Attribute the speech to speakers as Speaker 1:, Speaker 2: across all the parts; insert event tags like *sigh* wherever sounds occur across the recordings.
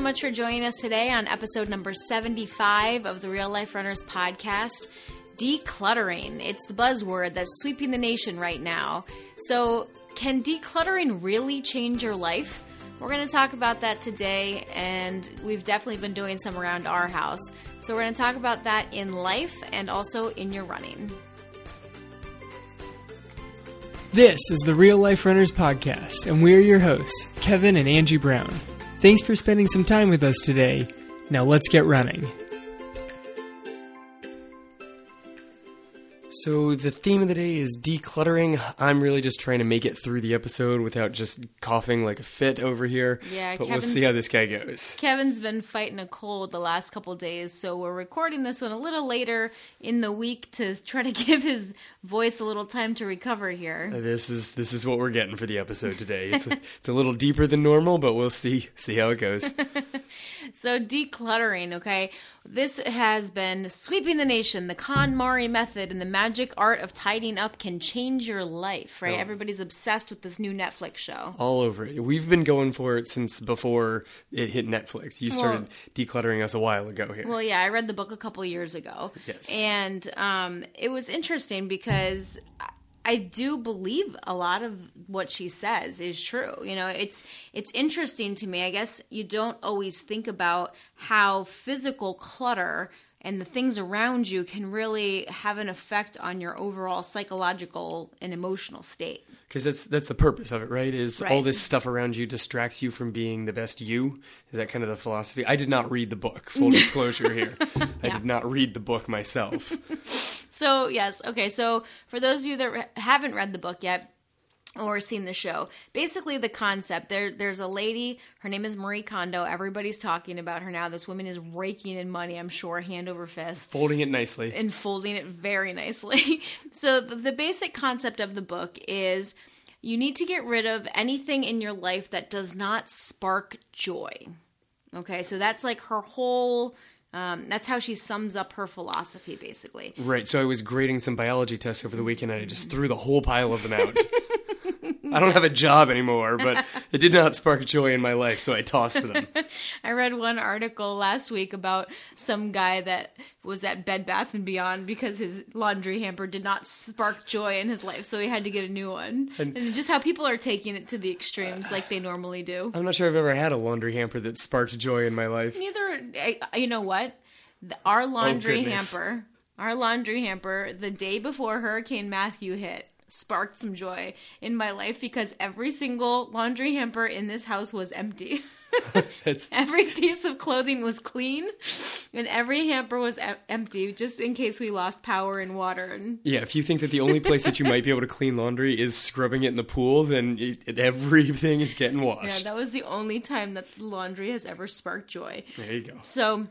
Speaker 1: so much for joining us today on episode number 75 of the Real Life Runners podcast. Decluttering. It's the buzzword that's sweeping the nation right now. So, can decluttering really change your life? We're going to talk about that today, and we've definitely been doing some around our house. So, we're going to talk about that in life and also in your running.
Speaker 2: This is the Real Life Runners Podcast, and we're your hosts, Kevin and Angie Brown. Thanks for spending some time with us today. Now let's get running.
Speaker 3: So the theme of the day is decluttering. I'm really just trying to make it through the episode without just coughing like a fit over here.
Speaker 1: Yeah,
Speaker 3: but
Speaker 1: Kevin's-
Speaker 3: we'll see how this guy goes.
Speaker 1: Kevin's been fighting a cold the last couple days, so we're recording this one a little later in the week to try to *laughs* give his voice a little time to recover here.
Speaker 3: Uh, this is this is what we're getting for the episode today. It's a, *laughs* it's a little deeper than normal, but we'll see see how it goes. *laughs*
Speaker 1: So decluttering, okay? This has been sweeping the nation. The KonMari method and the magic art of tidying up can change your life, right?
Speaker 3: Oh.
Speaker 1: Everybody's obsessed with this new Netflix show.
Speaker 3: All over it. We've been going for it since before it hit Netflix. You started decluttering us a while ago here.
Speaker 1: Well, yeah, I read the book a couple years ago.
Speaker 3: Yes.
Speaker 1: And um, it was interesting because I- do believe a lot of what she says is true. You know, it's it's interesting to me. I guess you don't always think about how physical clutter and the things around you can really have an effect on your overall psychological and emotional state.
Speaker 3: Because that's that's the purpose of it, right? Is all this stuff around you distracts you from being the best you? Is that kind of the philosophy? I did not read the book. Full *laughs* disclosure here, I did not read the book myself.
Speaker 1: So, yes, okay. So, for those of you that re- haven't read the book yet or seen the show, basically the concept there there's a lady, her name is Marie Kondo. Everybody's talking about her now. This woman is raking in money, I'm sure, hand over fist
Speaker 3: Folding it nicely.
Speaker 1: and folding it very nicely. *laughs* so the, the basic concept of the book is you need to get rid of anything in your life that does not spark joy. Okay, so that's like her whole. Um, that's how she sums up her philosophy, basically.
Speaker 3: Right. So I was grading some biology tests over the weekend, and I just threw the whole pile of them out. *laughs* I don't have a job anymore, but *laughs* it did not spark joy in my life, so I tossed them. *laughs*
Speaker 1: I read one article last week about some guy that was at Bed Bath and Beyond because his laundry hamper did not spark joy in his life, so he had to get a new one. And, just how people are taking it to the extremes like they normally do.
Speaker 3: I'm not sure I've ever had a laundry hamper that sparked joy in my life.
Speaker 1: Neither, I, you know what? The, our oh, laundry
Speaker 3: goodness.
Speaker 1: hamper, our laundry hamper, the day before Hurricane Matthew hit, sparked some joy in my life because every single laundry hamper in this house was empty. *laughs* *laughs* Every piece of clothing was clean, and every hamper was em- empty, just in case we lost power and water. And
Speaker 3: yeah. If you think that the only place that you might be able to *laughs* clean laundry is scrubbing it in the pool, then it, everything is getting washed.
Speaker 1: yeah, that was the only time that laundry has ever sparked joy.
Speaker 3: there you go.
Speaker 1: So,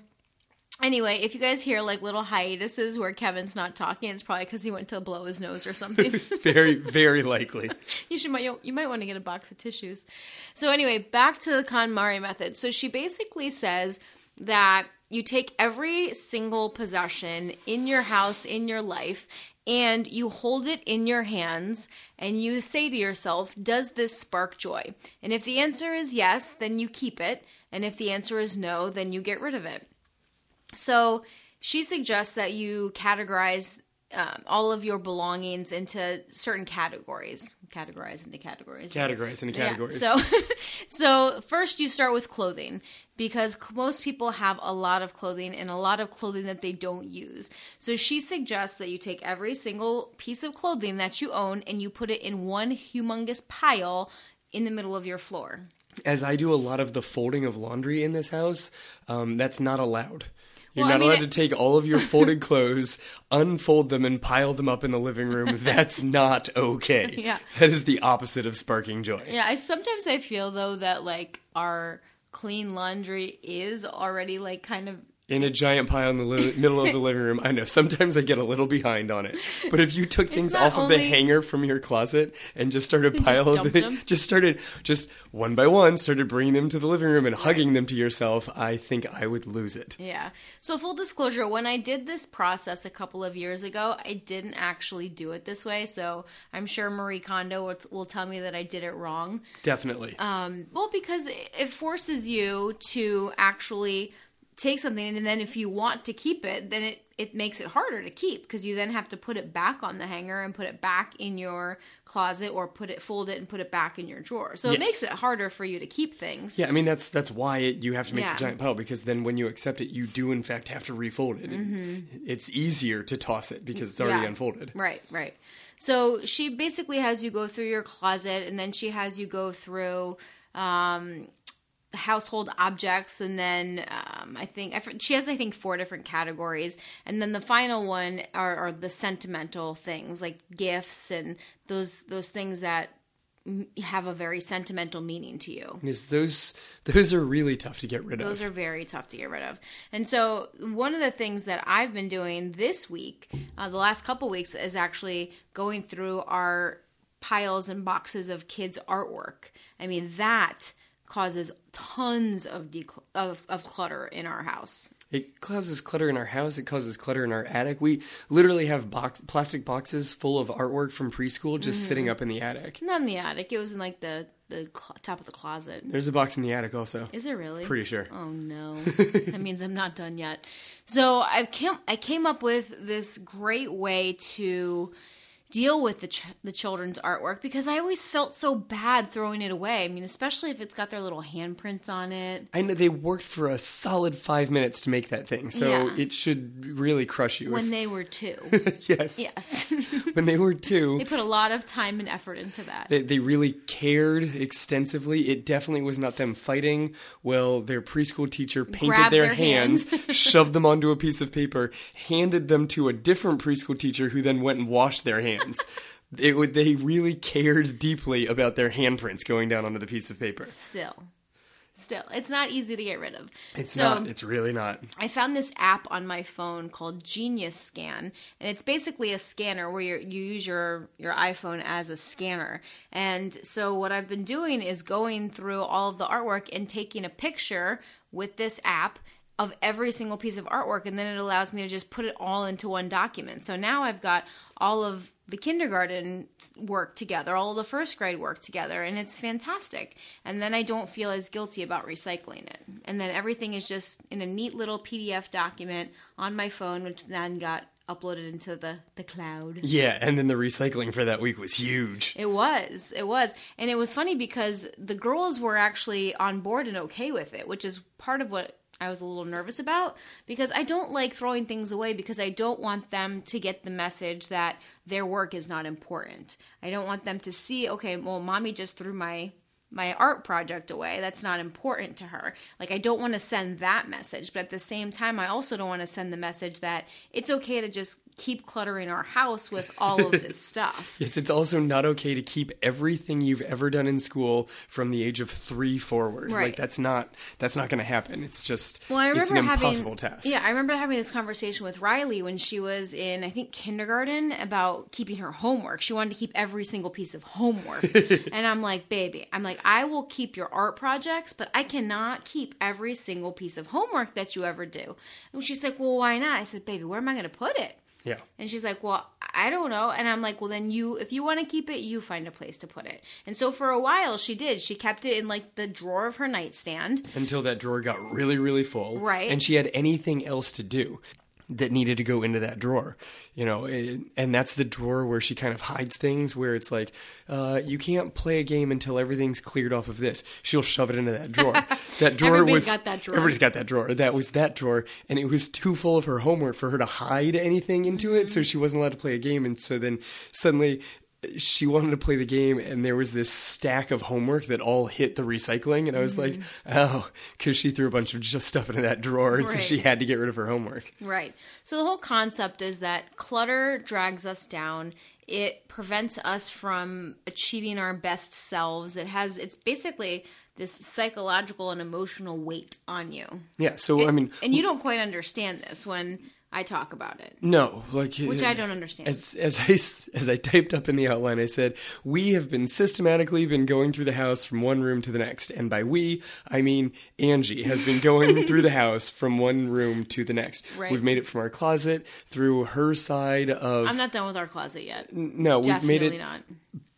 Speaker 1: anyway, if you guys hear like little hiatuses where Kevin's not talking, it's probably because he went to blow his nose or something. *laughs*
Speaker 3: Very, very likely. *laughs*
Speaker 1: you should might you might want to get a box of tissues. So anyway, back to the KonMari method. So she basically says that you take every single possession in your house in your life and you hold it in your hands and you say to yourself, does this spark joy? And if the answer is yes, then you keep it, and if the answer is no, then you get rid of it. So she suggests that you categorize um, all of your belongings into certain categories. Categorize into categories.
Speaker 3: Categorized into
Speaker 1: Yeah,
Speaker 3: categories.
Speaker 1: So, *laughs* so first you start with clothing because most people have a lot of clothing and a lot of clothing that they don't use. So she suggests that you take every single piece of clothing that you own and you put it in one humongous pile in the middle of your floor.
Speaker 3: As I do a lot of the folding of laundry in this house, um, that's not allowed. You're
Speaker 1: Well, I
Speaker 3: not
Speaker 1: mean,
Speaker 3: allowed
Speaker 1: it-
Speaker 3: to take all of your *laughs* folded clothes, unfold them, and pile them up in the living room. *laughs* That's not okay.
Speaker 1: Yeah.
Speaker 3: That is the opposite of sparking joy.
Speaker 1: Yeah, I sometimes I feel though that like our clean laundry is already like kind of
Speaker 3: in a giant pile in the li- middle of the living room. I know sometimes I get a little behind on it, but if you took things off of the hanger from your closet and just started pile
Speaker 1: dumped
Speaker 3: it, just started just one by one, started bringing them to the living room and hugging them to yourself, I think I would lose it.
Speaker 1: Yeah. So full disclosure, when I did this process a couple of years ago, I didn't actually do it this way. So I'm sure Marie Kondo will, will tell me that I did it wrong.
Speaker 3: Definitely.
Speaker 1: Um, well, because it forces you to actually take something, and then if you want to keep it, then it it makes it harder to keep because you then have to put it back on the hanger and put it back in your closet or put it fold it and put it back in your drawer. So it makes it harder for you to keep things.
Speaker 3: Yeah, I mean that's that's why it, you have to make
Speaker 1: Yeah.
Speaker 3: the giant pile because then when you accept it, you do in fact have to refold it. It's easier to toss it because it's already
Speaker 1: Mm-hmm. Yeah.
Speaker 3: unfolded.
Speaker 1: Right, right. So she basically has you go through your closet, and then she has you go through um, household objects, and then um, I think I, she has I think four different categories, and then the final one are, are the sentimental things like gifts and those those things that have a very sentimental meaning to you.
Speaker 3: Is those those are really tough to get rid
Speaker 1: Those
Speaker 3: of.
Speaker 1: Those are very tough to get rid of. And so, one of the things that I've been doing this week, uh, the last couple weeks, is actually going through our piles and boxes of kids' artwork. I mean, that causes tons of, decl- of of clutter in our house.
Speaker 3: It causes clutter in our house. It causes clutter in our attic. We literally have box plastic boxes full of artwork from preschool just
Speaker 1: Mm-hmm.
Speaker 3: sitting up in the attic.
Speaker 1: Not in the attic. It was in like the the cl- top of the closet.
Speaker 3: There's a box in the attic also.
Speaker 1: Is it really?
Speaker 3: Pretty sure.
Speaker 1: Oh no, *laughs* that means I'm not done yet. So I came I came up with this great way to deal with the ch- the children's artwork because I always felt so bad throwing it away. I mean, especially if it's got their little handprints on it.
Speaker 3: I know they worked for a solid five minutes to make that thing, so
Speaker 1: Yeah.
Speaker 3: it should really crush you.
Speaker 1: When
Speaker 3: if-
Speaker 1: they were two, *laughs*
Speaker 3: yes,
Speaker 1: yes, *laughs*
Speaker 3: when they were two,
Speaker 1: they put a lot of time and effort into that.
Speaker 3: They, they really cared extensively. It definitely was not them fighting. Well, their preschool teacher painted
Speaker 1: Grabbed
Speaker 3: their,
Speaker 1: their
Speaker 3: hands, *laughs* shoved them onto a piece of paper, handed them to a different preschool teacher who then went and washed their hands. It, would- they really cared deeply about their handprints going down onto the piece of paper.
Speaker 1: Still, still, it's not easy to get rid of.
Speaker 3: It's
Speaker 1: So-
Speaker 3: not. It's really not.
Speaker 1: I found this app on my phone called Genius Scan, and it's basically a scanner where you're, you use your your iPhone as a scanner. And so what I've been doing is going through all of the artwork and taking a picture with this app of every single piece of artwork, and then it allows me to just put it all into one document. So now I've got all of the kindergarten work together, all of the first grade work together, and it's fantastic. And then I don't feel as guilty about recycling it. And then everything is just in a neat little PDF document on my phone, which then got uploaded into the, the cloud.
Speaker 3: Yeah, and then the recycling for that week was huge.
Speaker 1: It was. It was. And it was funny because the girls were actually on board and okay with it, which is part of what I was a little nervous about because I don't like throwing things away because I don't want them to get the message that their work is not important. I don't want them to see, okay, well, mommy just threw my my art project away. That's not important to her. Like I don't want to send that message, but at the same time I also don't want to send the message that it's okay to just keep cluttering our house with all of this *laughs* stuff.
Speaker 3: Yes, it's also not okay to keep everything you've ever done in school from the age of three forward.
Speaker 1: Right.
Speaker 3: Like that's not that's not going to happen. It's just
Speaker 1: Well, I remember
Speaker 3: it's an
Speaker 1: having
Speaker 3: impossible task.
Speaker 1: Yeah, I remember having this conversation with Riley when she was in I think kindergarten about keeping her homework. She wanted to keep every single piece of homework. *laughs* and I'm like, "Baby, I'm like I will keep your art projects, but I cannot keep every single piece of homework that you ever do." And she's like, "Well, why not?" I said, "Baby, where am I going to put it?"
Speaker 3: Yeah.
Speaker 1: And she's like, "Well, I don't know." And I'm like, "Well, then you if you want to keep it, you find a place to put it." And so for a while she did. She kept it in like the drawer of her nightstand.
Speaker 3: Until that drawer got really, really full.
Speaker 1: Right.
Speaker 3: And she had anything else to do that needed to go into that drawer. You know, it- and that's the drawer where she kind of hides things where it's like, uh, you can't play a game until everything's cleared off of this. She'll shove it into that drawer. *laughs* That drawer
Speaker 1: Everybody's
Speaker 3: was
Speaker 1: got that drawer.
Speaker 3: Everybody's got that drawer. That was that drawer, and it was too full of her homework for her to hide anything into it. So she wasn't allowed to play a game, and so then suddenly she wanted to play the game, and there was this stack of homework that all hit the recycling, and I was like, oh, because she threw a bunch of just stuff into that drawer, and so
Speaker 1: Mm-hmm.
Speaker 3: She had to get rid of her homework.
Speaker 1: Right. So the whole concept is that clutter drags us down. It prevents us from achieving our best selves. It has it's basically this psychological and emotional weight on you.
Speaker 3: Yeah. So I mean,
Speaker 1: And you don't quite understand this when I talk about it.
Speaker 3: no, like
Speaker 1: Which I uh, don't understand.
Speaker 3: As as I as I typed up in the outline, I said we have been systematically been going through the house from one room to the next, and by we I mean Angie has been going *laughs* through the house from one room to the next.
Speaker 1: Right.
Speaker 3: We've made it from our closet through her side of.
Speaker 1: I'm not done with our closet yet.
Speaker 3: no, we've made it
Speaker 1: not.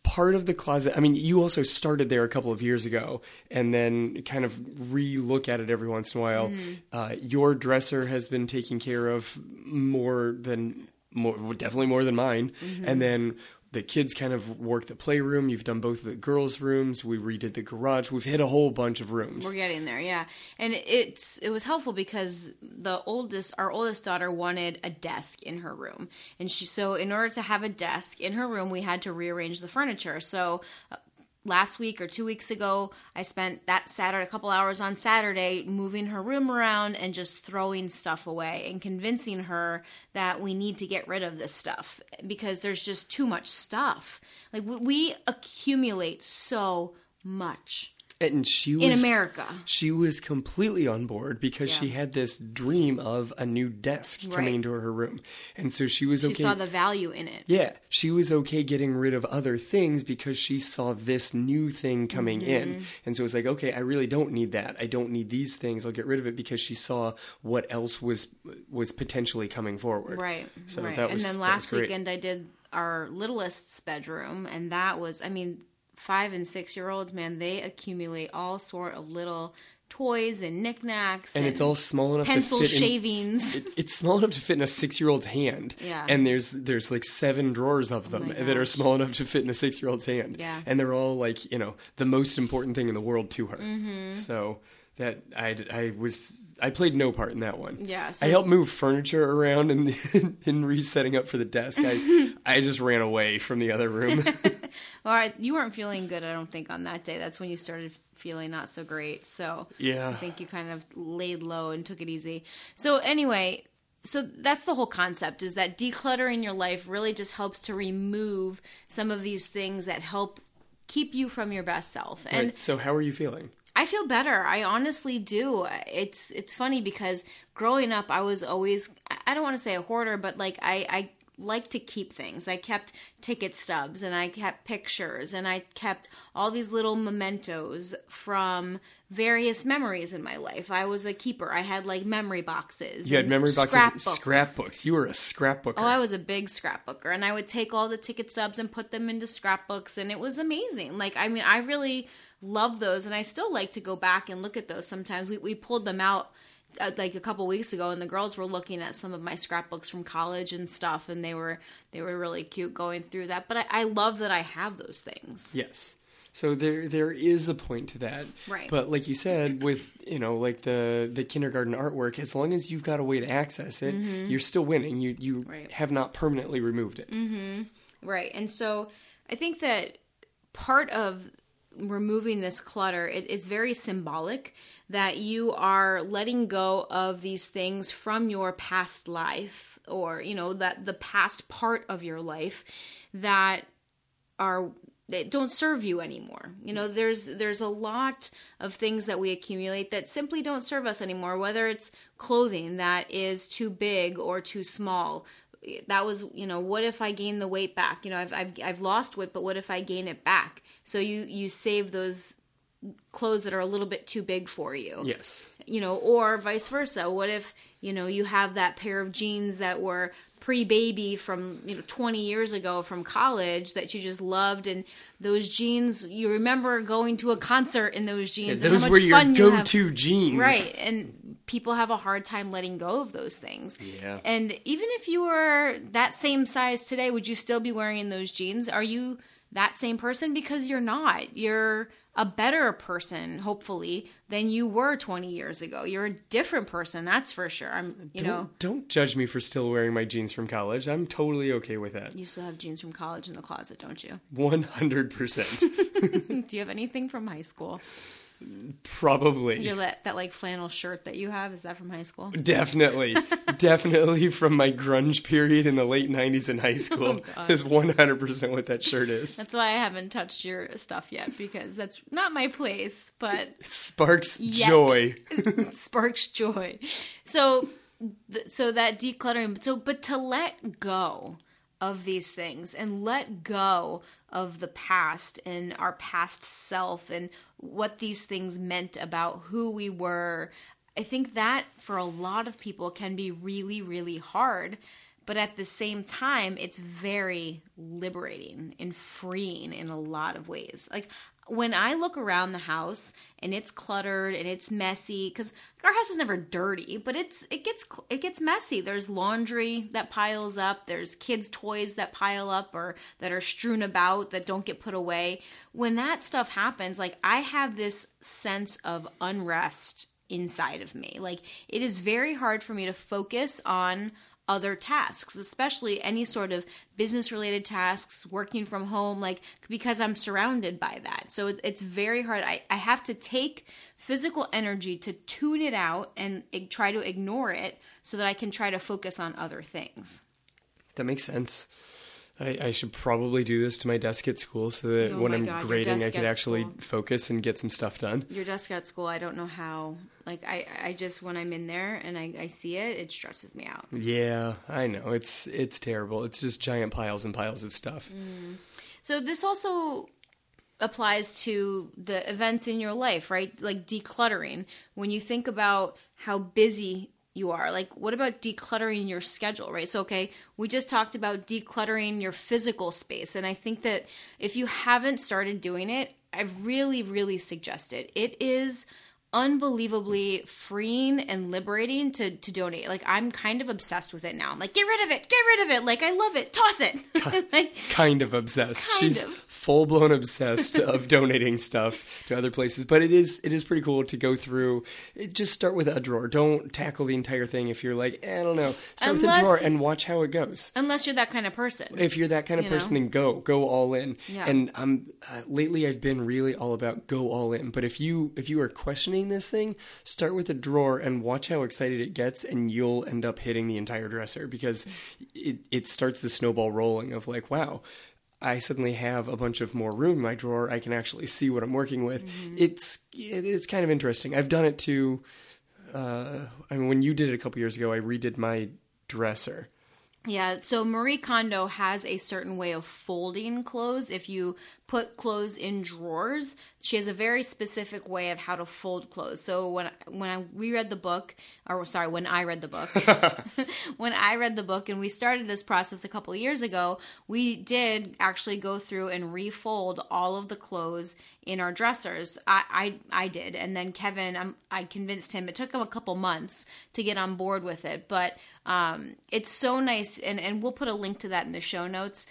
Speaker 3: Part of the closet. I mean, you also started there a couple of years ago, and then kind of re-look at it every once in a while.
Speaker 1: Mm-hmm.
Speaker 3: Uh, your dresser has been taken care of more than more, definitely more than mine,
Speaker 1: Mm-hmm.
Speaker 3: and then. The kids kind of work the playroom. You've done both the girls' rooms. We redid the garage. We've hit a whole bunch of rooms.
Speaker 1: We're getting there, yeah. And it's it was helpful because the oldest our oldest daughter wanted a desk in her room. And she so in order to have a desk in her room, we had to rearrange the furniture. So uh, last week or 2 weeks ago, I spent that Saturday a couple hours on Saturday moving her room around and just throwing stuff away and convincing her that we need to get rid of this stuff because there's just too much stuff. Like we, we accumulate so much
Speaker 3: and she was
Speaker 1: in America.
Speaker 3: she was completely on board because she had this dream of a new desk coming into her room, and so she was
Speaker 1: She
Speaker 3: okay.
Speaker 1: She saw the value in it.
Speaker 3: Yeah, she was okay getting rid of other things because she saw this new thing coming
Speaker 1: Mm-hmm.
Speaker 3: in. And so it was like, okay, I really don't need that. I don't need these things. I'll get rid of it because she saw what else was was potentially coming forward.
Speaker 1: Right.
Speaker 3: So
Speaker 1: right.
Speaker 3: that
Speaker 1: and then last
Speaker 3: was
Speaker 1: weekend I did our littlest's bedroom and that was I mean, five and six year olds, man, they accumulate all sort of little toys and knickknacks
Speaker 3: and it's all small enough
Speaker 1: pencil
Speaker 3: to fit in,
Speaker 1: shavings.
Speaker 3: it- it's small enough to fit in a six year old's hand.
Speaker 1: Yeah.
Speaker 3: And there's there's like seven drawers of them
Speaker 1: my
Speaker 3: that are small enough to fit in a six year old's hand.
Speaker 1: Yeah.
Speaker 3: And they're all like, you know, the most important thing in the world to her.
Speaker 1: Mm-hmm.
Speaker 3: So that I, I was I played no part in that one.
Speaker 1: Yeah, so-
Speaker 3: I helped move furniture around in in *laughs* resetting up for the desk. I *laughs* I just ran away from the other room. *laughs*
Speaker 1: All right, you weren't feeling good, I don't think, on that day. That's when you started feeling not so great. So
Speaker 3: Yeah.
Speaker 1: I think you kind of laid low and took it easy. So anyway, so that's the whole concept is that decluttering your life really just helps to remove some of these things that help keep you from your best self. And
Speaker 3: Right, so how are you feeling?
Speaker 1: I feel better. I honestly do. It's it's funny because growing up, I was always I don't want to say a hoarder, but like I I like to keep things. I kept ticket stubs and I kept pictures and I kept all these little mementos from various memories in my life. I was a keeper. I had like memory boxes.
Speaker 3: You had memory boxes,
Speaker 1: scrapbooks.
Speaker 3: scrapbooks. You were a scrapbooker.
Speaker 1: Oh, I was a big scrapbooker, and I would take all the ticket stubs and put them into scrapbooks, and it was amazing. Like, I mean, I really love those, and I still like to go back and look at those. Sometimes we we pulled them out uh, like a couple weeks ago, and the girls were looking at some of my scrapbooks from college and stuff, and they were they were really cute going through that. But I, I love that I have those things.
Speaker 3: Yes. So there there is a point to that.
Speaker 1: Right.
Speaker 3: But like you said, with you know, like the the kindergarten artwork, as long as you've got a way to access it, you're still winning. You you
Speaker 1: Mm-hmm. Right.
Speaker 3: have not permanently removed it.
Speaker 1: Right. And so I think that part of removing this clutter it, it's very symbolic that you are letting go of these things from your past life or you know that the past part of your life that are that don't serve you anymore. You know, there's there's a lot of things that we accumulate that simply don't serve us anymore, whether it's clothing that is too big or too small. That was, you know, what if I gain the weight back? You know, I've I've I've lost weight, but what if I gain it back? So you you save those clothes that are a little bit too big for you
Speaker 3: Yes.
Speaker 1: you know, or vice versa. What if, you know, you have that pair of jeans that were pre-baby from, you know, 20 years ago from college that you just loved and those jeans you remember going to a concert in those jeans and how
Speaker 3: Those
Speaker 1: much
Speaker 3: were your
Speaker 1: fun you
Speaker 3: go-to jeans.
Speaker 1: Right. And people have a hard time letting go of those things.
Speaker 3: Yeah.
Speaker 1: And even if you were that same size today, would you still be wearing those jeans? Are you that same person? Because you're not. You're a better person, hopefully, than you were 20 years ago. You're a different person, that's for sure. I'm, you
Speaker 3: Don't,
Speaker 1: know,
Speaker 3: don't judge me for still wearing my jeans from college. I'm totally okay with that.
Speaker 1: you still have jeans from college in the closet, don't you?
Speaker 3: One hundred percent. *laughs*
Speaker 1: Do you have anything from high school?
Speaker 3: Probably.
Speaker 1: Your that, that like flannel shirt that you have is that from high school?
Speaker 3: Definitely. *laughs* Definitely from my grunge period in the late 90s in high *laughs* oh, school is 100% what that shirt is.
Speaker 1: That's why I haven't touched your stuff yet because that's not my place, but
Speaker 3: Sparks
Speaker 1: Yet.
Speaker 3: joy. *laughs*
Speaker 1: sparks joy. So, th- so that decluttering. So, but to let go of these things and let go of the past and our past self and what these things meant about who we were. I think that for a lot of people can be really, really hard. But at the same time, it's very liberating and freeing in a lot of ways. Like, when I look around the house and it's cluttered and it's messy because our house is never dirty, but it's it gets it gets messy. There's laundry that piles up. There's kids' toys that pile up or that are strewn about that don't get put away. When that stuff happens, like I have this sense of unrest inside of me. Like it is very hard for me to focus on other tasks, especially any sort of business related tasks, working from home, like because I'm surrounded by that. So it, it's very hard. I, I have to take physical energy to tune it out and try to ignore it so that I can try to focus on other things.
Speaker 3: That makes sense. I, I should probably do this to my desk at school so that
Speaker 1: Oh
Speaker 3: when I'm
Speaker 1: God,
Speaker 3: grading, I could actually
Speaker 1: school.
Speaker 3: focus and get some stuff done.
Speaker 1: Your desk at school, I don't know how. Like I, I just when I'm in there and I, I see it, it stresses me out.
Speaker 3: Yeah, I know. It's it's terrible. It's just giant piles and piles of stuff. Mm.
Speaker 1: So this also applies to the events in your life, right? Like decluttering. When you think about how busy you are, like what about decluttering your schedule, right? So okay, we just talked about decluttering your physical space and I think that if you haven't started doing it, I really really suggest it. It is unbelievably freeing and liberating to to donate. Like I'm kind of obsessed with it now. I'm like, get rid of it, get rid of it. Like I love it, toss it. *laughs* *laughs* like
Speaker 3: Kind of obsessed.
Speaker 1: Kind
Speaker 3: She's full blown *laughs* obsessed of donating stuff to other places. But it is it is pretty cool to go through. it- Just start with a drawer. Don't tackle the entire thing if you're like, eh, I don't know. Start with a drawer and watch how it goes.
Speaker 1: unless you're that kind of person.
Speaker 3: if you're that kind of
Speaker 1: You know?
Speaker 3: person, then go, go all in.
Speaker 1: Yeah.
Speaker 3: And um, uh, lately I've been really all about go all in. But if you if you are questioning this thing, start with a drawer and watch how excited it gets, and you'll end up hitting the entire dresser because it it starts the snowball rolling of like, wow. I suddenly have a bunch of more room in my drawer. I can actually see what I'm working with.
Speaker 1: Mm-hmm.
Speaker 3: It's it is kind of interesting. I've done it to. Uh, I mean, when you did it a couple years ago, I redid my dresser.
Speaker 1: Yeah, so Marie Kondo has a certain way of folding clothes. If you put clothes in drawers, she has a very specific way of how to fold clothes. So when when I, we read the book, or sorry, when I read the book, *laughs* when I read the book and we started this process a couple of years ago, we did actually go through and refold all of the clothes in our dressers. I I, I did, and then Kevin, I'm, I convinced him. It took him a couple months to get on board with it, but um, it's so nice, and and we'll put a link to that in the show notes.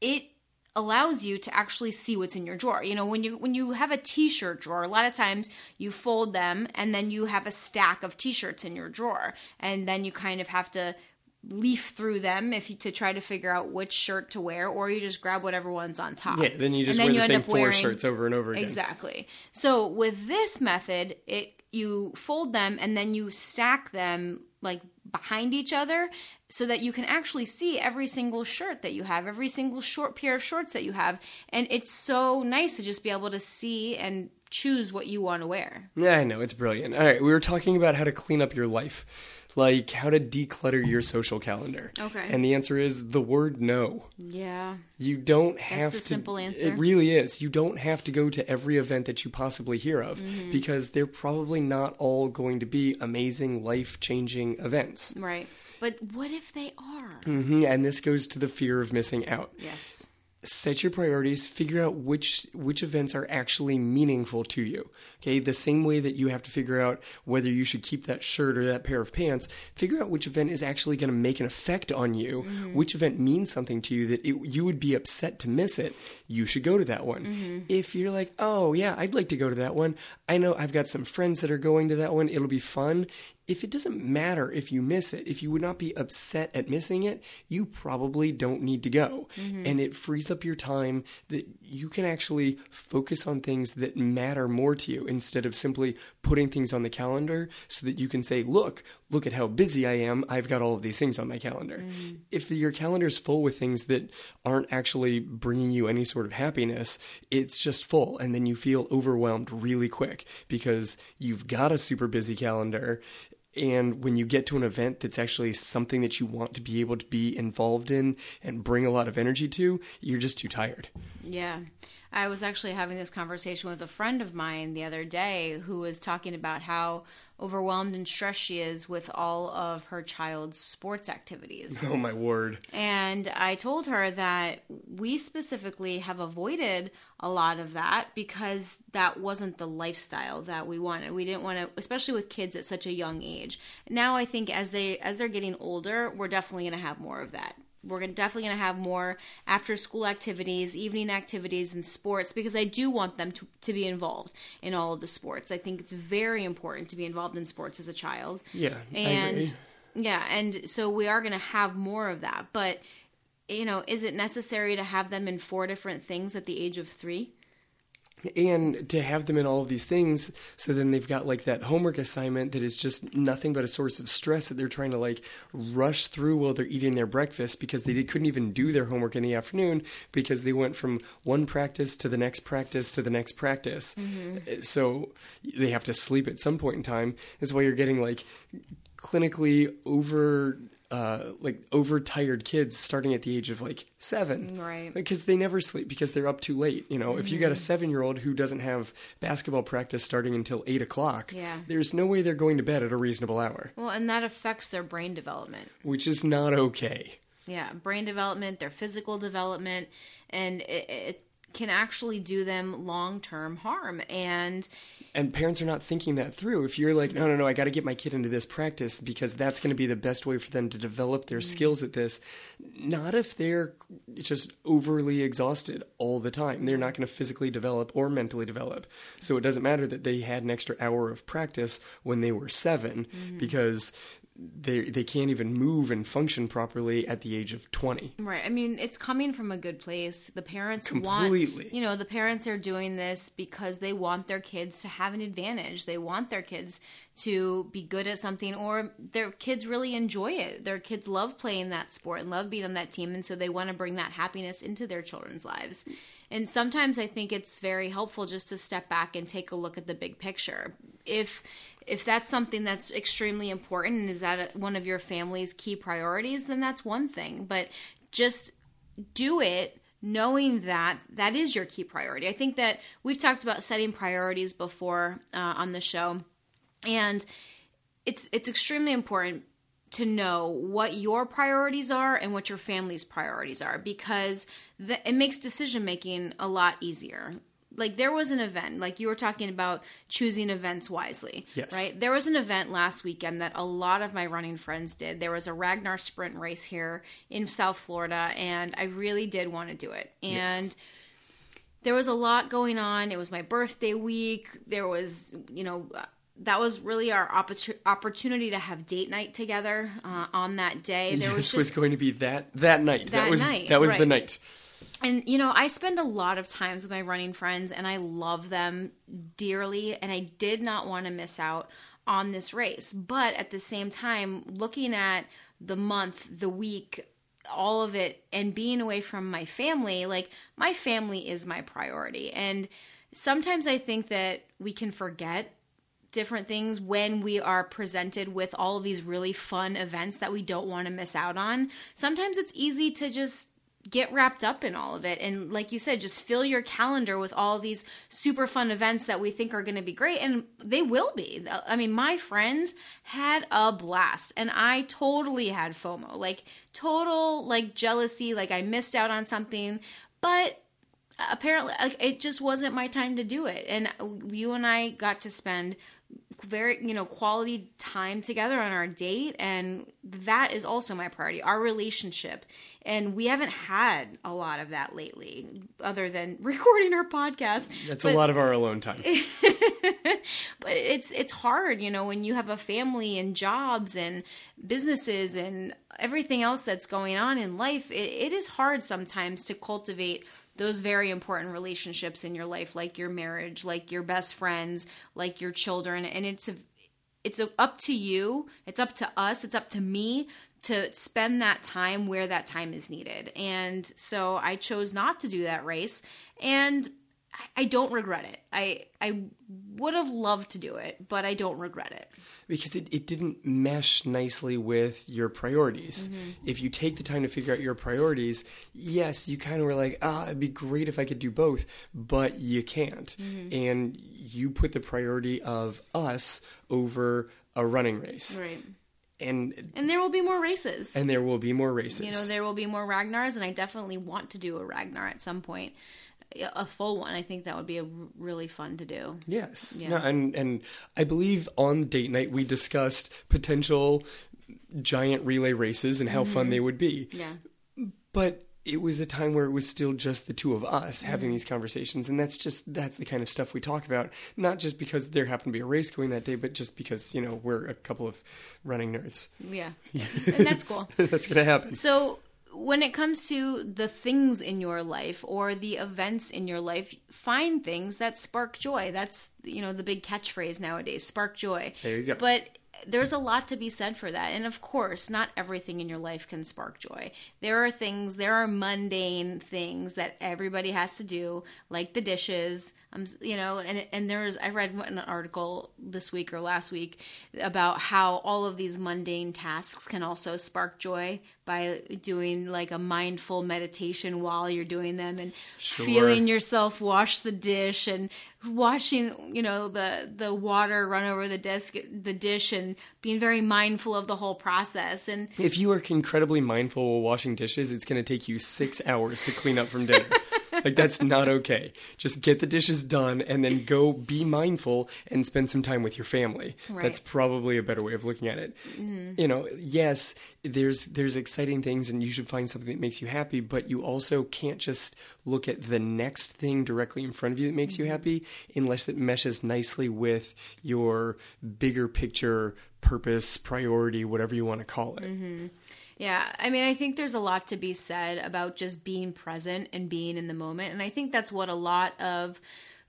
Speaker 1: It allows you to actually see what's in your drawer. You know, when you when you have a t-shirt drawer, a lot of times you fold them and then you have a stack of t-shirts in your drawer and then you kind of have to leaf through them if you to try to figure out which shirt to wear or you just grab whatever one's on top.
Speaker 3: Yeah, then you just
Speaker 1: And
Speaker 3: wear the
Speaker 1: end
Speaker 3: same four
Speaker 1: wearing-
Speaker 3: shirts over and over again.
Speaker 1: Exactly. So with this method, it you fold them and then you stack them like behind each other so that you can actually see every single shirt that you have, every single short pair of shorts that you have. And it's so nice to just be able to see and choose what you want to wear.
Speaker 3: Yeah, I know. It's brilliant. All right, we were talking about how to clean up your life, like how to declutter your social calendar.
Speaker 1: Okay.
Speaker 3: And the answer is the word no.
Speaker 1: Yeah.
Speaker 3: You don't have
Speaker 1: the
Speaker 3: to.
Speaker 1: simple answer.
Speaker 3: It really is. You don't have to go to every event that you possibly hear of
Speaker 1: Mm-hmm.
Speaker 3: because they're probably not all going to be amazing, life changing events.
Speaker 1: Right. But what if they are?
Speaker 3: hmm And this goes to the fear of missing out.
Speaker 1: Yes.
Speaker 3: set your priorities figure out which which events are actually meaningful to you. Okay the same way that you have to figure out whether you should keep that shirt or that pair of pants figure out which event is actually going to make an effect on you which event means something to you that it, you would be upset to miss it you should go to that one. If you're like oh yeah i'd like to go to that one. I know i've got some friends that are going to that one. It'll be fun if it doesn't matter if you miss it, if you would not be upset at missing it, you probably don't need to go. Mm-hmm. And it frees up your time that you can actually focus on things that matter more to you instead of simply putting things on the calendar so that you can say, look, look at how busy I am. I've got all of these things on my calendar. Mm-hmm. If your calendar is full with things that aren't actually bringing you any sort of happiness, it's just full. And then you feel overwhelmed really quick because you've got a super busy calendar. And when you get to an event that's actually something that you want to be able to be involved in and bring a lot of energy to, you're just too tired.
Speaker 1: Yeah. I was actually having this conversation with a friend of mine the other day who was talking about how overwhelmed and stressed she is with all of her child's sports activities. *laughs*
Speaker 3: Oh, my word.
Speaker 1: And I told her that we specifically have avoided a lot of that because that wasn't the lifestyle that we wanted. We didn't want to especially with kids at such a young age. Now I think as they as they're getting older, we're definitely going to have more of that. We're gonna, definitely going to have more after school activities, evening activities, and sports because I do want them to, to be involved in all of the sports. I think it's very important to be involved in sports as a child.
Speaker 3: Yeah.
Speaker 1: And yeah, and so we are going to have more of that. But, you know, is it necessary to have them in four different things at the age of three?
Speaker 3: And to have them in all of these things so then they've got like that homework assignment that is just nothing but a source of stress that they're trying to like rush through while they're eating their breakfast because they couldn't even do their homework in the afternoon because they went from one practice to the next practice to the next practice. Mm-hmm. Uh, so they have to sleep at some point in time is why you're getting like clinically over uh, like overtired kids starting at the age of like seven
Speaker 1: Right.
Speaker 3: because they never sleep because they're up too late. You know, if you
Speaker 1: Mm-hmm.
Speaker 3: got a seven year old who doesn't have basketball practice starting until eight o'clock,
Speaker 1: Yeah.
Speaker 3: there's no way they're going to bed at a reasonable hour,
Speaker 1: Well, and that affects their brain development.
Speaker 3: which is not okay.
Speaker 1: Yeah, brain development, their physical development, and it, it can actually do them long term harm. And
Speaker 3: And parents are not thinking that through. If you're like, no, no, no, I got to get my kid into this practice because that's going to be the best way for them to develop their mm-hmm. skills at this. Not if they're just overly exhausted all the time. They're not going to physically develop or mentally develop. So it doesn't matter that they had an extra hour of practice when they were 7 mm-hmm. because they they can't even move and function properly at the age of 20.
Speaker 1: Right. I mean, it's coming from a good place. The parents
Speaker 3: Completely.
Speaker 1: want, you know, the parents are doing this because they want their kids to have an advantage. They want their kids to be good at something or their kids really enjoy it. Their kids love playing that sport and love being on that team. And so they want to bring that happiness into their children's lives. And sometimes I think it's very helpful just to step back and take a look at the big picture. If if that's something that's extremely important and is that one of your family's key priorities, then that's one thing. But just do it knowing that that is your key priority. I think that we've talked about setting priorities before uh, on the show, and it's it's extremely important to know what your priorities are and what your family's priorities are because the, it makes decision making a lot easier. Like there was an event, like you were talking about choosing events wisely,
Speaker 3: Yes.
Speaker 1: right? There was an event last weekend that a lot of my running friends did. There was a Ragnar sprint race here in South Florida, and I really did want to do it. And
Speaker 3: Yes.
Speaker 1: there was a lot going on. It was my birthday week. There was, you know, that was really our opportu- opportunity to have date night together uh, on that day. There was
Speaker 3: this
Speaker 1: just
Speaker 3: was going to be that that night. That,
Speaker 1: That
Speaker 3: was
Speaker 1: night,
Speaker 3: that was the night.
Speaker 1: and you know i spend a lot of times with my running friends and i love them dearly and i did not want to miss out on this race but at the same time looking at the month the week all of it and being away from my family like my family is my priority and sometimes i think that we can forget different things when we are presented with all of these really fun events that we don't want to miss out on. Sometimes it's easy to just get wrapped up in all of it and like you said just fill your calendar with all these super fun events that we think are going to be great and they will be i mean my friends had a blast and i totally had fomo like total like jealousy like i missed out on something but apparently like, it just wasn't my time to do it and you and i got to spend very you know quality time together on our date and that is also my priority our relationship and we haven't had a lot of that lately other than *laughs* recording our podcast
Speaker 3: That's
Speaker 1: But-
Speaker 3: a lot of our alone time. *laughs*
Speaker 1: but it's it's hard you know when you have a family and jobs and businesses and everything else that's going on in life it, it is hard sometimes to cultivate those very important relationships in your life like your marriage like your best friends like your children. And it's a, it's a, up to you. It's up to us. It's up to me to spend that time where that time is needed. And so i chose not to do that race. And I- don't regret it. I I would have loved to do it, but I don't regret it.
Speaker 3: because it, it didn't mesh nicely with your priorities.
Speaker 1: Mm-hmm.
Speaker 3: If you take the time to figure out your priorities, yes, you kind of were like, ah, it'd be great if I could do both, but you can't.
Speaker 1: Mm-hmm.
Speaker 3: And you put the priority of us over a running race.
Speaker 1: Right.
Speaker 3: And
Speaker 1: And there will be more races.
Speaker 3: and there will be more races.
Speaker 1: you know, there will be more Ragnars, and I definitely want to do a Ragnar at some point, a full one. I think that would be a really fun to do.
Speaker 3: Yes.
Speaker 1: Yeah.
Speaker 3: No, and and I believe on date night we discussed potential giant relay races and how fun
Speaker 1: Mm-hmm.
Speaker 3: they would be.
Speaker 1: Yeah.
Speaker 3: But it was a time where it was still just the two of us
Speaker 1: Mm-hmm.
Speaker 3: having these conversations and that's just that's the kind of stuff we talk about not just because there happened to be a race going that day but just because you know we're a couple of running nerds
Speaker 1: Yeah. *laughs* and that's cool.
Speaker 3: that's gonna happen
Speaker 1: So, when it comes to the things in your life or the events in your life, find things that spark joy. That's, you know, the big catchphrase nowadays spark joy.
Speaker 3: There you go.
Speaker 1: But there's a lot to be said for that. And of course, not everything in your life can spark joy. There are things, there are mundane things that everybody has to do, like the dishes. Um, you know, and and there's I read an article this week or last week about how all of these mundane tasks can also spark joy by doing like a mindful meditation while you're doing them and
Speaker 3: Sure.
Speaker 1: feeling yourself wash the dish and watching you know the the water run over the desk the dish and being very mindful of the whole process and
Speaker 3: if you are incredibly mindful while washing dishes it's gonna take you six hours to clean up from dinner *laughs* like that's not okay. Just get the dishes done and then go be mindful and spend some time with your family.
Speaker 1: Right.
Speaker 3: that's probably a better way of looking at it. Mm-hmm. You know yes there's there's exciting things and you should find something that makes you happy but you also can't just look at the next thing directly in front of you that makes you mm-hmm. happy unless it meshes nicely with your bigger picture purpose priority whatever you want to call it mm-hmm.
Speaker 1: Yeah, I mean, I think there's a lot to be said about just being present and being in the moment, and I think that's what a lot of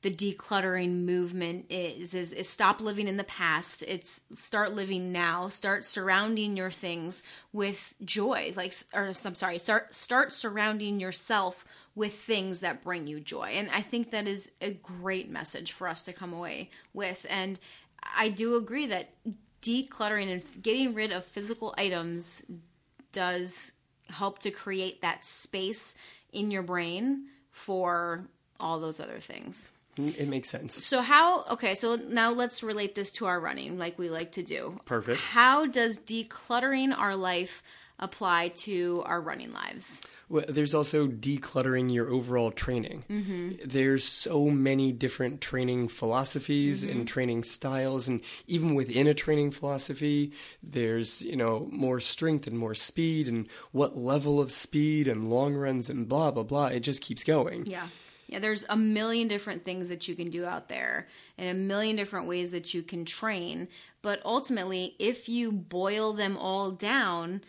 Speaker 1: the decluttering movement is is is stop living in the past. It's start living now. Start surrounding your things with joy like or i'm sorry start start surrounding yourself with things that bring you joy and i think that is a great message for us to come away with and i do agree that decluttering and getting rid of physical items does help to create that space in your brain for all those other things.
Speaker 3: it makes sense
Speaker 1: So how okay, so now let's relate this to our running like we like to do.
Speaker 3: Perfect.
Speaker 1: How does decluttering our life apply to our running lives?
Speaker 3: Well, there's also decluttering your overall training. Mm-hmm. There's so many different training philosophies mm-hmm. and training styles, and even within a training philosophy, there's you know more strength and more speed, and what level of speed and long runs and blah blah blah. It just keeps going.
Speaker 1: Yeah. Yeah, there's a million different things that you can do out there and a million different ways that you can train. But ultimately, if you boil them all down,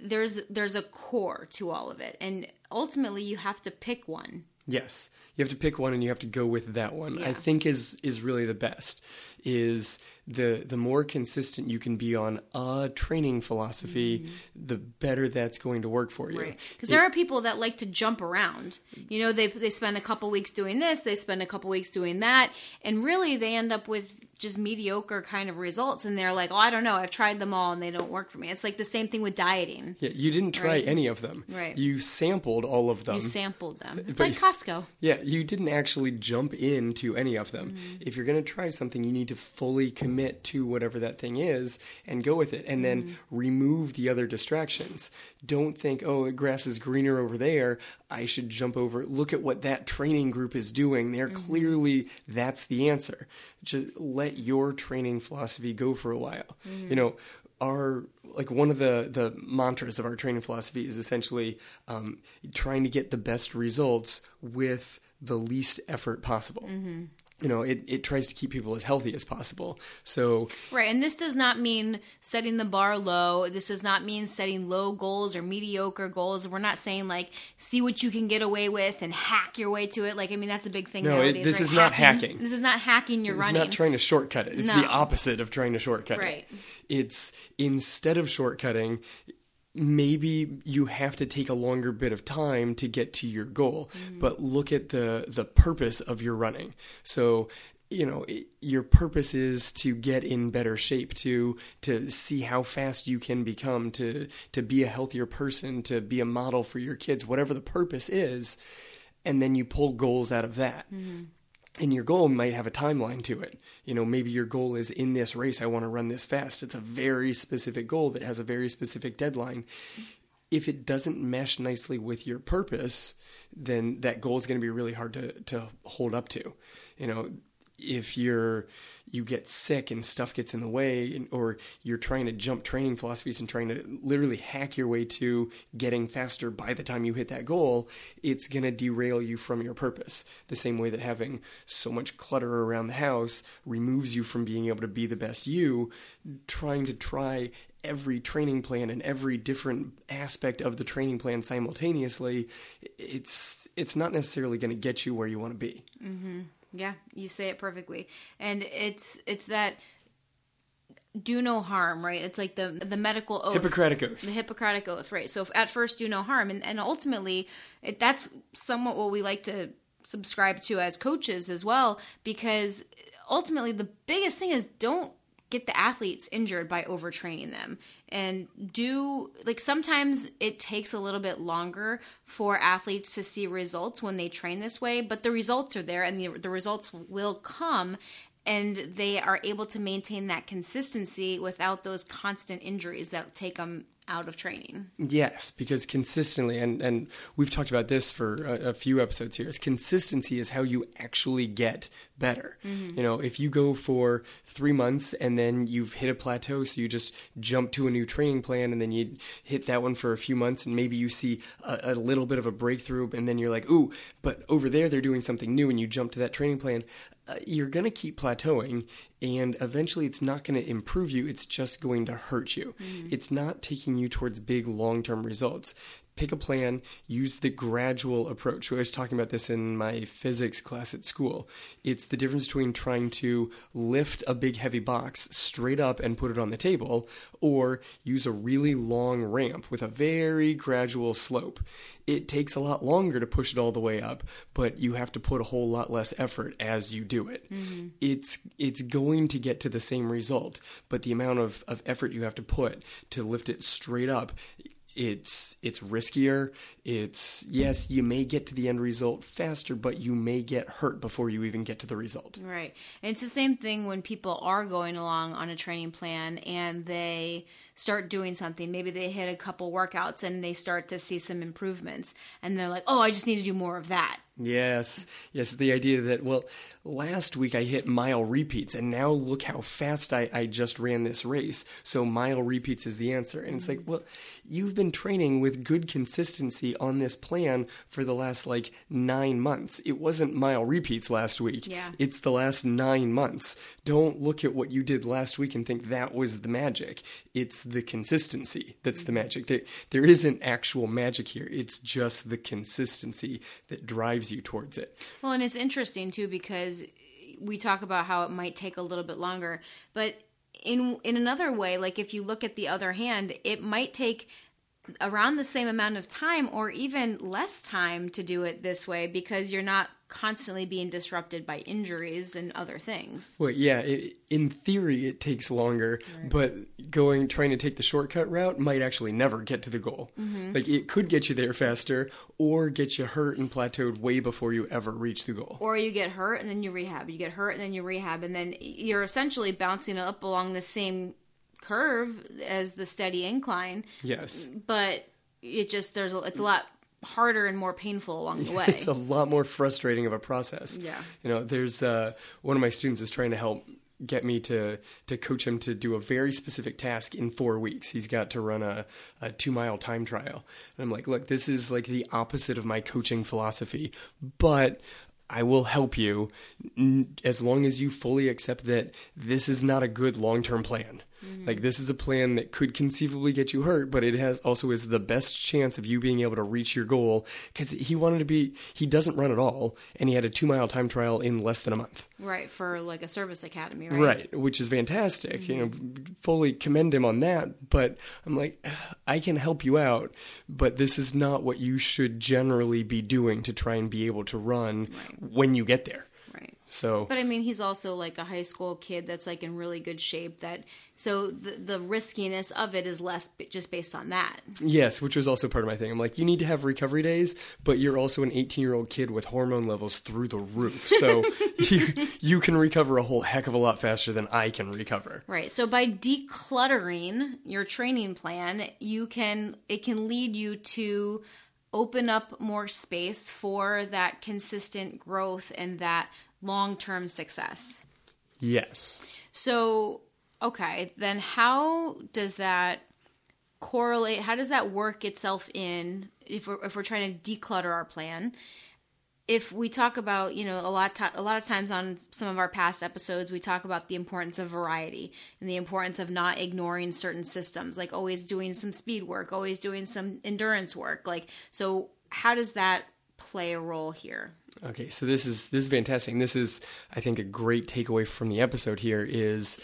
Speaker 1: there's there's a core to all of it. And ultimately you have to pick one.
Speaker 3: Yes, you have to pick one and you have to go with that one. I think is is really the best. Is the the more consistent you can be on a training philosophy, mm-hmm. the better that's going to work for you.
Speaker 1: Right. Because there are people that like to jump around. You know, they they spend a couple weeks doing this, they spend a couple weeks doing that, and really they end up with just mediocre kind of results. And they're like, "Oh, I don't know. I've tried them all and they don't work for me." It's like the same thing with dieting.
Speaker 3: Yeah, you didn't try
Speaker 1: Right.
Speaker 3: any of them.
Speaker 1: Right.
Speaker 3: You sampled all of them.
Speaker 1: You sampled them. It's
Speaker 3: but-
Speaker 1: like Costco.
Speaker 3: yeah, you didn't actually jump into any of them.
Speaker 1: Mm-hmm.
Speaker 3: If you're going to try something, you need to fully commit to whatever that thing is and go with it and then
Speaker 1: Mm-hmm.
Speaker 3: remove the other distractions. Don't think, "Oh, the grass is greener over there. I should jump over. Look at what that training group is doing. They're
Speaker 1: Mm-hmm.
Speaker 3: clearly that's the answer." Just let let your training philosophy go for a while. You know, our like one of the the mantras of our training philosophy is essentially um, trying to get the best results with the least effort possible. You know, it, it tries to keep people as healthy as possible. So
Speaker 1: Right, and this does not mean setting the bar low. This does not mean setting low goals or mediocre goals. We're not saying like see what you can get away with and hack your way to it. Like I mean, that's a big thing
Speaker 3: No, it- this
Speaker 1: right?
Speaker 3: is not hacking.
Speaker 1: This is not hacking your running.
Speaker 3: It's not trying to shortcut it. It's
Speaker 1: No.
Speaker 3: the opposite of trying to shortcut it.
Speaker 1: Right.
Speaker 3: it. It's instead of shortcutting, maybe you have to take a longer bit of time to get to your goal,
Speaker 1: Mm-hmm.
Speaker 3: but look at the the purpose of your running. So you know it, your purpose is to get in better shape to to see how fast you can become to to be a healthier person to be a model for your kids whatever the purpose is and then you pull goals out of that and your goal might have a timeline to it. You know, maybe your goal is in this race, I want to run this fast. It's a very specific goal that has a very specific deadline. If it doesn't mesh nicely with your purpose, then that goal is going to be really hard to, to hold up to. You know, if you're you get sick and stuff gets in the way or you're trying to jump training philosophies and trying to literally hack your way to getting faster by the time you hit that goal it's going to derail you from your purpose. The same way that having so much clutter around the house removes you from being able to be the best you trying to try every training plan and every different aspect of the training plan simultaneously it's it's not necessarily going to get you where you want to be mm-hmm.
Speaker 1: Yeah, you say it perfectly. And it's it's that do no harm, right? It's like the the medical oath.
Speaker 3: hippocratic oath
Speaker 1: the Hippocratic Oath, right? So if at first do no harm, and, and ultimately it, that's somewhat what we like to subscribe to as coaches as well, because ultimately the biggest thing is don't get the athletes injured by overtraining them and do like sometimes it takes a little bit longer for athletes to see results when they train this way but the results are there and the, the results will come and they are able to maintain that consistency without those constant injuries that take them out of training.
Speaker 3: Yes, because consistently, and, and we've talked about this for a, a few episodes here, is consistency is how you actually get better. You know, if you go for three months and then you've hit a plateau, so you just jump to a new training plan and then you hit that one for a few months and maybe you see a, a little bit of a breakthrough and then you're like, ooh, but over there they're doing something new and you jump to that training plan, uh, you're going to keep plateauing and eventually it's not going to improve you it's just going to hurt you. It's not taking you towards big long-term results pick a plan use the gradual approach. I was talking about this in my physics class at school. It's the difference between trying to lift a big heavy box straight up and put it on the table or use a really long ramp with a very gradual slope. It takes a lot longer to push it all the way up, but you have to put a whole lot less effort as you do it. Mm-hmm. It's it's going to get to the same result, but the amount of, of effort you have to put to lift it straight up it's it's riskier. It's yes, you may get to the end result faster, but you may get hurt before you even get to the result.
Speaker 1: Right. And it's the same thing when people are going along on a training plan and they start doing something. Maybe they hit a couple workouts and they start to see some improvements and they're like, "Oh, I just need to do more of that."
Speaker 3: Yes, yes, the idea that, well, last week I hit mile repeats, and now look how fast I, I just ran this race. So mile repeats is the answer. And it's like, mm-hmm. well, you've been training with good consistency on this plan for the last like nine months. It wasn't mile repeats last week.
Speaker 1: Yeah.
Speaker 3: It's the last nine months. Don't look at what you did last week and think that was the magic. It's the consistency that's the mm-hmm. magic. There, there isn't actual magic here. It's just the consistency that drives you towards it.
Speaker 1: Well, and it's interesting too because we talk about how it might take a little bit longer, but in in another way, like if you look at the other hand, it might take around the same amount of time or even less time to do it this way because you're not constantly being disrupted by injuries and other things.
Speaker 3: Well, yeah, it, in theory it takes longer, but going trying to take the shortcut route might actually never get to the goal. Mm-hmm. Like it could get you there faster or get you hurt and plateaued way before you ever reach the goal.
Speaker 1: Or you get hurt and then you rehab. You get hurt and then you rehab and then you're essentially bouncing up along the same curve as the steady incline,
Speaker 3: Yes.
Speaker 1: but it just there's a, it's a lot harder and more painful along the *laughs* way.
Speaker 3: It's a lot more frustrating of a process.
Speaker 1: Yeah.
Speaker 3: You know, there's uh, one of my students is trying to help get me to to coach him to do a very specific task in four weeks. He's got to run a, a two mile time trial. And I'm like, look, this is like the opposite of my coaching philosophy, but I will help you as long as you fully accept that this is not a good long term plan. Mm-hmm. Like this is a plan that could conceivably get you hurt, but it has also is the best chance of you being able to reach your goal because he wanted to be. He doesn't run at all, and he had a two mile time trial in less than a month.
Speaker 1: Right for like a service academy, right?
Speaker 3: Right, which is fantastic. Mm-hmm. You know, fully commend him on that. But I'm like, I can help you out, but this is not what you should generally be doing to try and be able to run right. when you get there. So,
Speaker 1: but I mean, he's also like a high school kid that's like in really good shape. That so the the riskiness of it is less just based on that.
Speaker 3: Yes, which was also part of my thing. I'm like, you need to have recovery days, but you're also an 18 year old kid with hormone levels through the roof, so *laughs* you you can recover a whole heck of a lot faster than I can recover.
Speaker 1: Right. So by decluttering your training plan, you can it can lead you to open up more space for that consistent growth and that long term success.
Speaker 3: Yes.
Speaker 1: So, okay, then how does that correlate? How does that work itself in if we're, if we're trying to declutter our plan? If we talk about, you know, a lot to, a lot of times on some of our past episodes, we talk about the importance of variety and the importance of not ignoring certain systems, like always doing some speed work, always doing some endurance work. Like, so how does that play a role here?
Speaker 3: Okay, so this is this is fantastic. This is, I think, a great takeaway from the episode here is,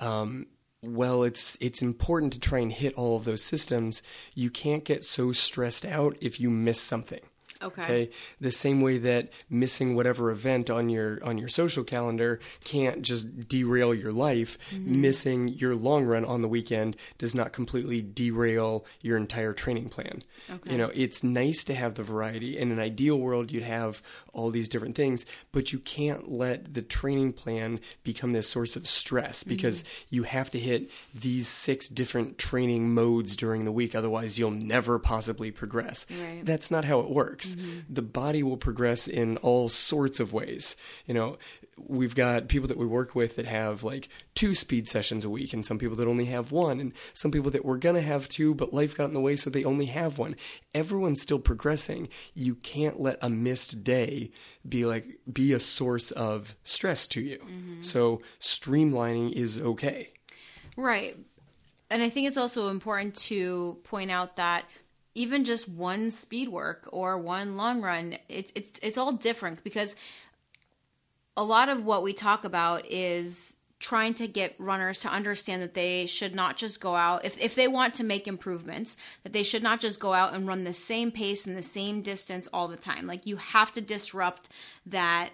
Speaker 3: um, well, it's it's important to try and hit all of those systems. You can't get so stressed out if you miss something.
Speaker 1: Okay.
Speaker 3: okay. The same way that missing whatever event on your on your social calendar can't just derail your life, mm-hmm. missing your long run on the weekend does not completely derail your entire training plan. Okay. You know, it's nice to have the variety. In an ideal world, you'd have all these different things, but you can't let the training plan become this source of stress mm-hmm. because mm-hmm. you have to hit these six different training modes during the week otherwise you'll never possibly progress. Right. That's not how it works mm-hmm. the body will progress in all sorts of ways. You know, we've got people that we work with that have like two speed sessions a week, and some people that only have one, and some people that were gonna have two, but life got in the way, so they only have one. Everyone's still progressing. You can't let a missed day be like be a source of stress to you. Mm-hmm. So streamlining is okay.
Speaker 1: Right. And I think it's also important to point out that even just one speed work or one long run, it's it's it's all different because a lot of what we talk about is trying to get runners to understand that they should not just go out if, if they want to make improvements that they should not just go out and run the same pace and the same distance all the time. Like you have to disrupt that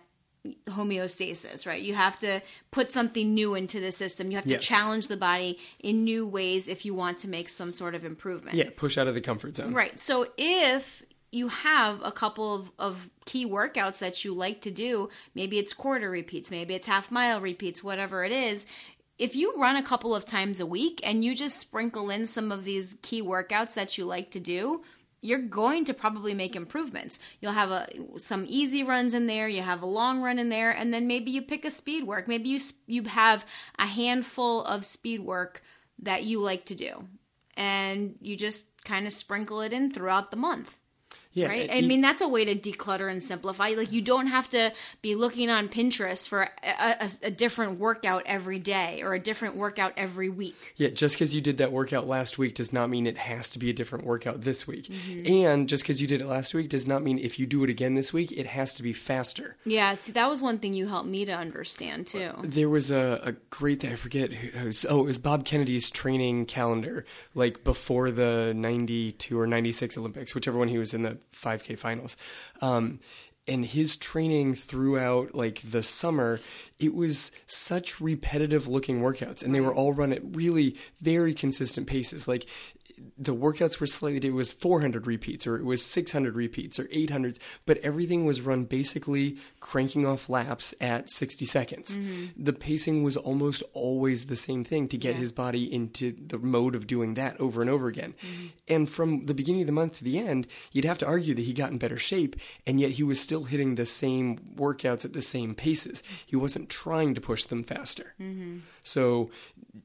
Speaker 1: homeostasis, right? You have to put something new into the system. You have to yes. challenge the body in new ways if you want to make some sort of improvement.
Speaker 3: Yeah, push out of the comfort zone.
Speaker 1: Right. So if you have a couple of, of key workouts that you like to do, maybe it's quarter repeats, maybe it's half mile repeats, whatever it is, if you run a couple of times a week and you just sprinkle in some of these key workouts that you like to do, you're going to probably make improvements. You'll have a some easy runs in there, you have a long run in there, and then maybe you pick a speed work. Maybe you you have a handful of speed work that you like to do, and you just kind of sprinkle it in throughout the month. Yeah, right. I mean, that's a way to declutter and simplify. Like, you don't have to be looking on Pinterest for a, a, a different workout every day or a different workout every week.
Speaker 3: Yeah, just because you did that workout last week does not mean it has to be a different workout this week. Mm-hmm. And just because you did it last week does not mean if you do it again this week, it has to be faster.
Speaker 1: Yeah, see, that was one thing you helped me to understand too.
Speaker 3: There was a, a great, I forget who was, oh, it was Bob Kennedy's training calendar, like before the 92 or 96 Olympics, whichever one he was in the 5K finals. Um, and his training throughout like the summer it was such repetitive looking workouts and they were all run at really very consistent paces like the workouts were slightly it was 400 repeats or it was 600 repeats or 800 but everything was run basically cranking off laps at 60 seconds. Mm-hmm. The pacing was almost always the same thing to get
Speaker 1: Yeah.
Speaker 3: his body into the mode of doing that over and over again. Mm-hmm. And from the beginning of the month to the end you'd have to argue that he got in better shape and yet he was still hitting the same workouts at the same paces. He wasn't trying to push them faster mm-hmm. So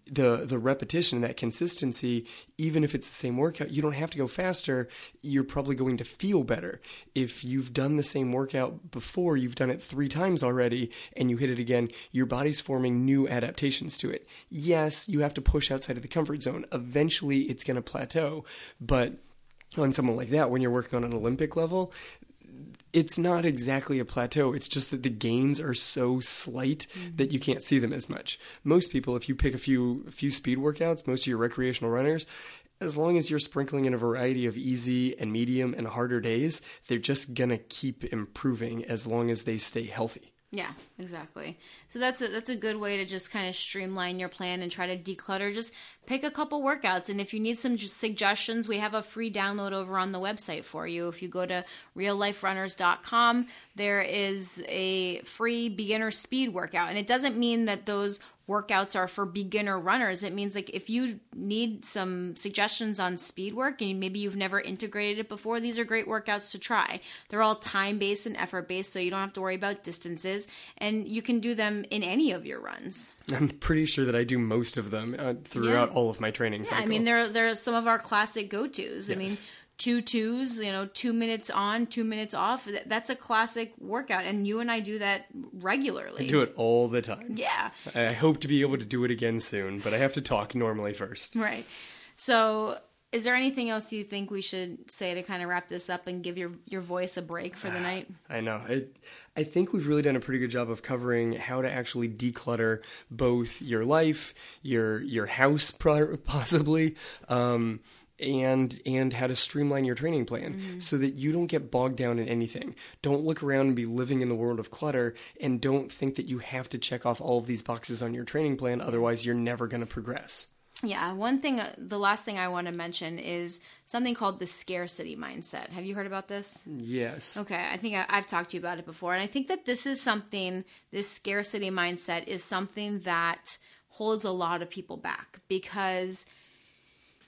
Speaker 3: the the repetition, that consistency, even if it's the same workout, you don't have to go faster. You're probably going to feel better. If you've done the same workout before, you've done it three times already, and you hit it again, your body's forming new adaptations to it. Yes, you have to push outside of the comfort zone. Eventually, it's going to plateau, but on someone like that, when you're working on an Olympic level, it's not exactly a plateau. It's just that the gains are so slight mm-hmm. that you can't see them as much. Most people, if you pick a few a few speed workouts, most of your recreational runners, as long as you're sprinkling in a variety of easy and medium and harder days, they're just gonna keep improving as long as they stay healthy.
Speaker 1: Yeah, exactly. So that's a that's a good way to just kind of streamline your plan and try to declutter. Just pick a couple workouts, and if you need some suggestions, we have a free download over on the website for you. If you go to realliferunners.com, there is a free beginner speed workout, and it doesn't mean that those workouts are for beginner runners. It means like if you need some suggestions on speed work and maybe you've never integrated it before, these are great workouts to try. They're all time based and effort based, so you don't have to worry about distances you can do them in any of your runs.
Speaker 3: I'm pretty sure that I do most of them uh, throughout all of my training
Speaker 1: Yeah,
Speaker 3: cycle.
Speaker 1: I mean, they're, they're some of our classic go tos. I mean, two twos, you know, two minutes on, two minutes off. Th- That's a classic workout. And you and I do that regularly.
Speaker 3: I do it all the time.
Speaker 1: Yeah.
Speaker 3: I hope to be able to do it again soon, but I have to talk normally first.
Speaker 1: Right. So, is there anything else you think we should say to kind of wrap this up and give your your voice a break for the night?
Speaker 3: I know. I, I think we've really done a pretty good job of covering how to actually declutter both your life, your your house, *laughs* possibly, um, and and how to streamline your training plan so that you don't get bogged down in anything. Don't look around and be living in the world of clutter, and don't think that you have to check off all of these boxes on your training plan. Otherwise, you're never going to progress.
Speaker 1: Yeah, one thing, uh, the last thing I want to mention is something called the scarcity mindset. Have you heard about this?
Speaker 3: Yes.
Speaker 1: Okay, I think I, I've talked to you about it before, and I think that this is something, this scarcity mindset is something that holds a lot of people back because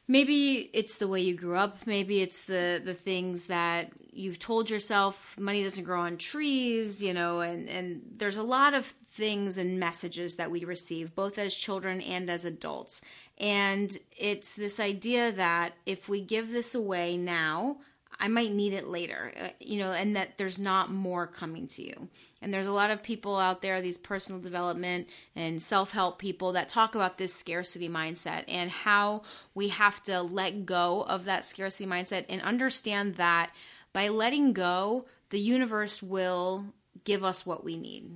Speaker 1: maybe it's the way you grew up, maybe it's the the things that you've told yourself money doesn't grow on trees, you know, and and there's a lot of things and messages that we receive both as children and as adults. And it's this idea that if we give this away now, I might need it later, uh, you know, and that there's not more coming to you. And there's a lot of people out there, these personal development and self help people that talk about this scarcity mindset and how we have to let go of that scarcity mindset and understand that by letting go, the universe will give us what we need.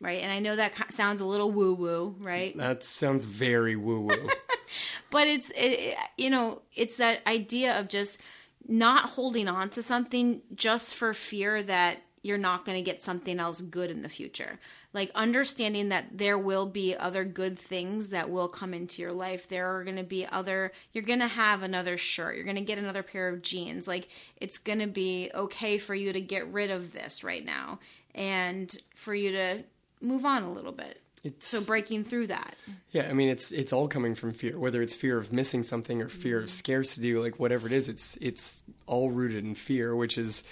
Speaker 1: Right. And I know that sounds a little woo woo, right?
Speaker 3: That sounds very woo woo. *laughs*
Speaker 1: but it's it, you know it's that idea of just not holding on to something just for fear that you're not going to get something else good in the future like understanding that there will be other good things that will come into your life there are going to be other you're going to have another shirt you're going to get another pair of jeans like it's going to be okay for you to get rid of this right now and for you to move on a little bit.
Speaker 3: It's
Speaker 1: so breaking through that.
Speaker 3: Yeah, I mean it's it's all coming from fear, whether it's fear of missing something or fear of mm-hmm. scarcity, like whatever it is, it's it's all rooted in fear, which is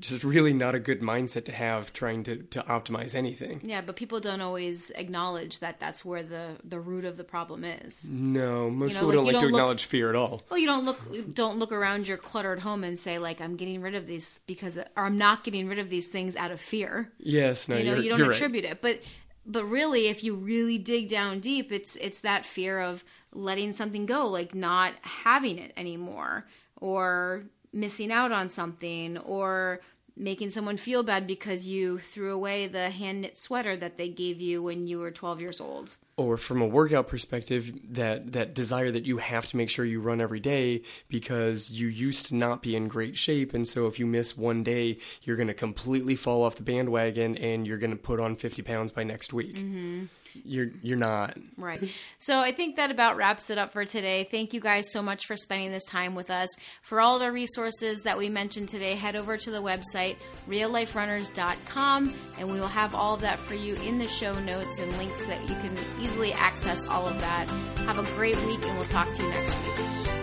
Speaker 3: just really not a good mindset to have trying to, to optimize anything.
Speaker 1: Yeah, but people don't always acknowledge that that's where the the root of the problem is.
Speaker 3: No, most
Speaker 1: You know,
Speaker 3: people
Speaker 1: like,
Speaker 3: don't like to
Speaker 1: don't look-
Speaker 3: acknowledge fear at all.
Speaker 1: Well, you don't look don't look around your cluttered home and say like I'm getting rid of these because or I'm not getting rid of these things out of fear.
Speaker 3: Yes, no,
Speaker 1: You know, you don't
Speaker 3: you're right.
Speaker 1: attribute it, but but really, if you really dig down deep, it's it's that fear of letting something go, like not having it anymore, or missing out on something, or making someone feel bad because you threw away the hand knit sweater that they gave you when you were 12 years old.
Speaker 3: or from a workout perspective that that desire that you have to make sure you run every day because you used to not be in great shape. And so if you miss one day you're going to completely fall off the bandwagon and you're going to put on 50 pounds by next week mm-hmm. You're you're not.
Speaker 1: Right. So I think that about wraps it up for today. Thank you guys so much for spending this time with us. For all the resources that we mentioned today, head over to the website realliferunners.com and we will have all of that for you in the show notes and links that you can easily access all of that. Have a great week and we'll talk to you next week.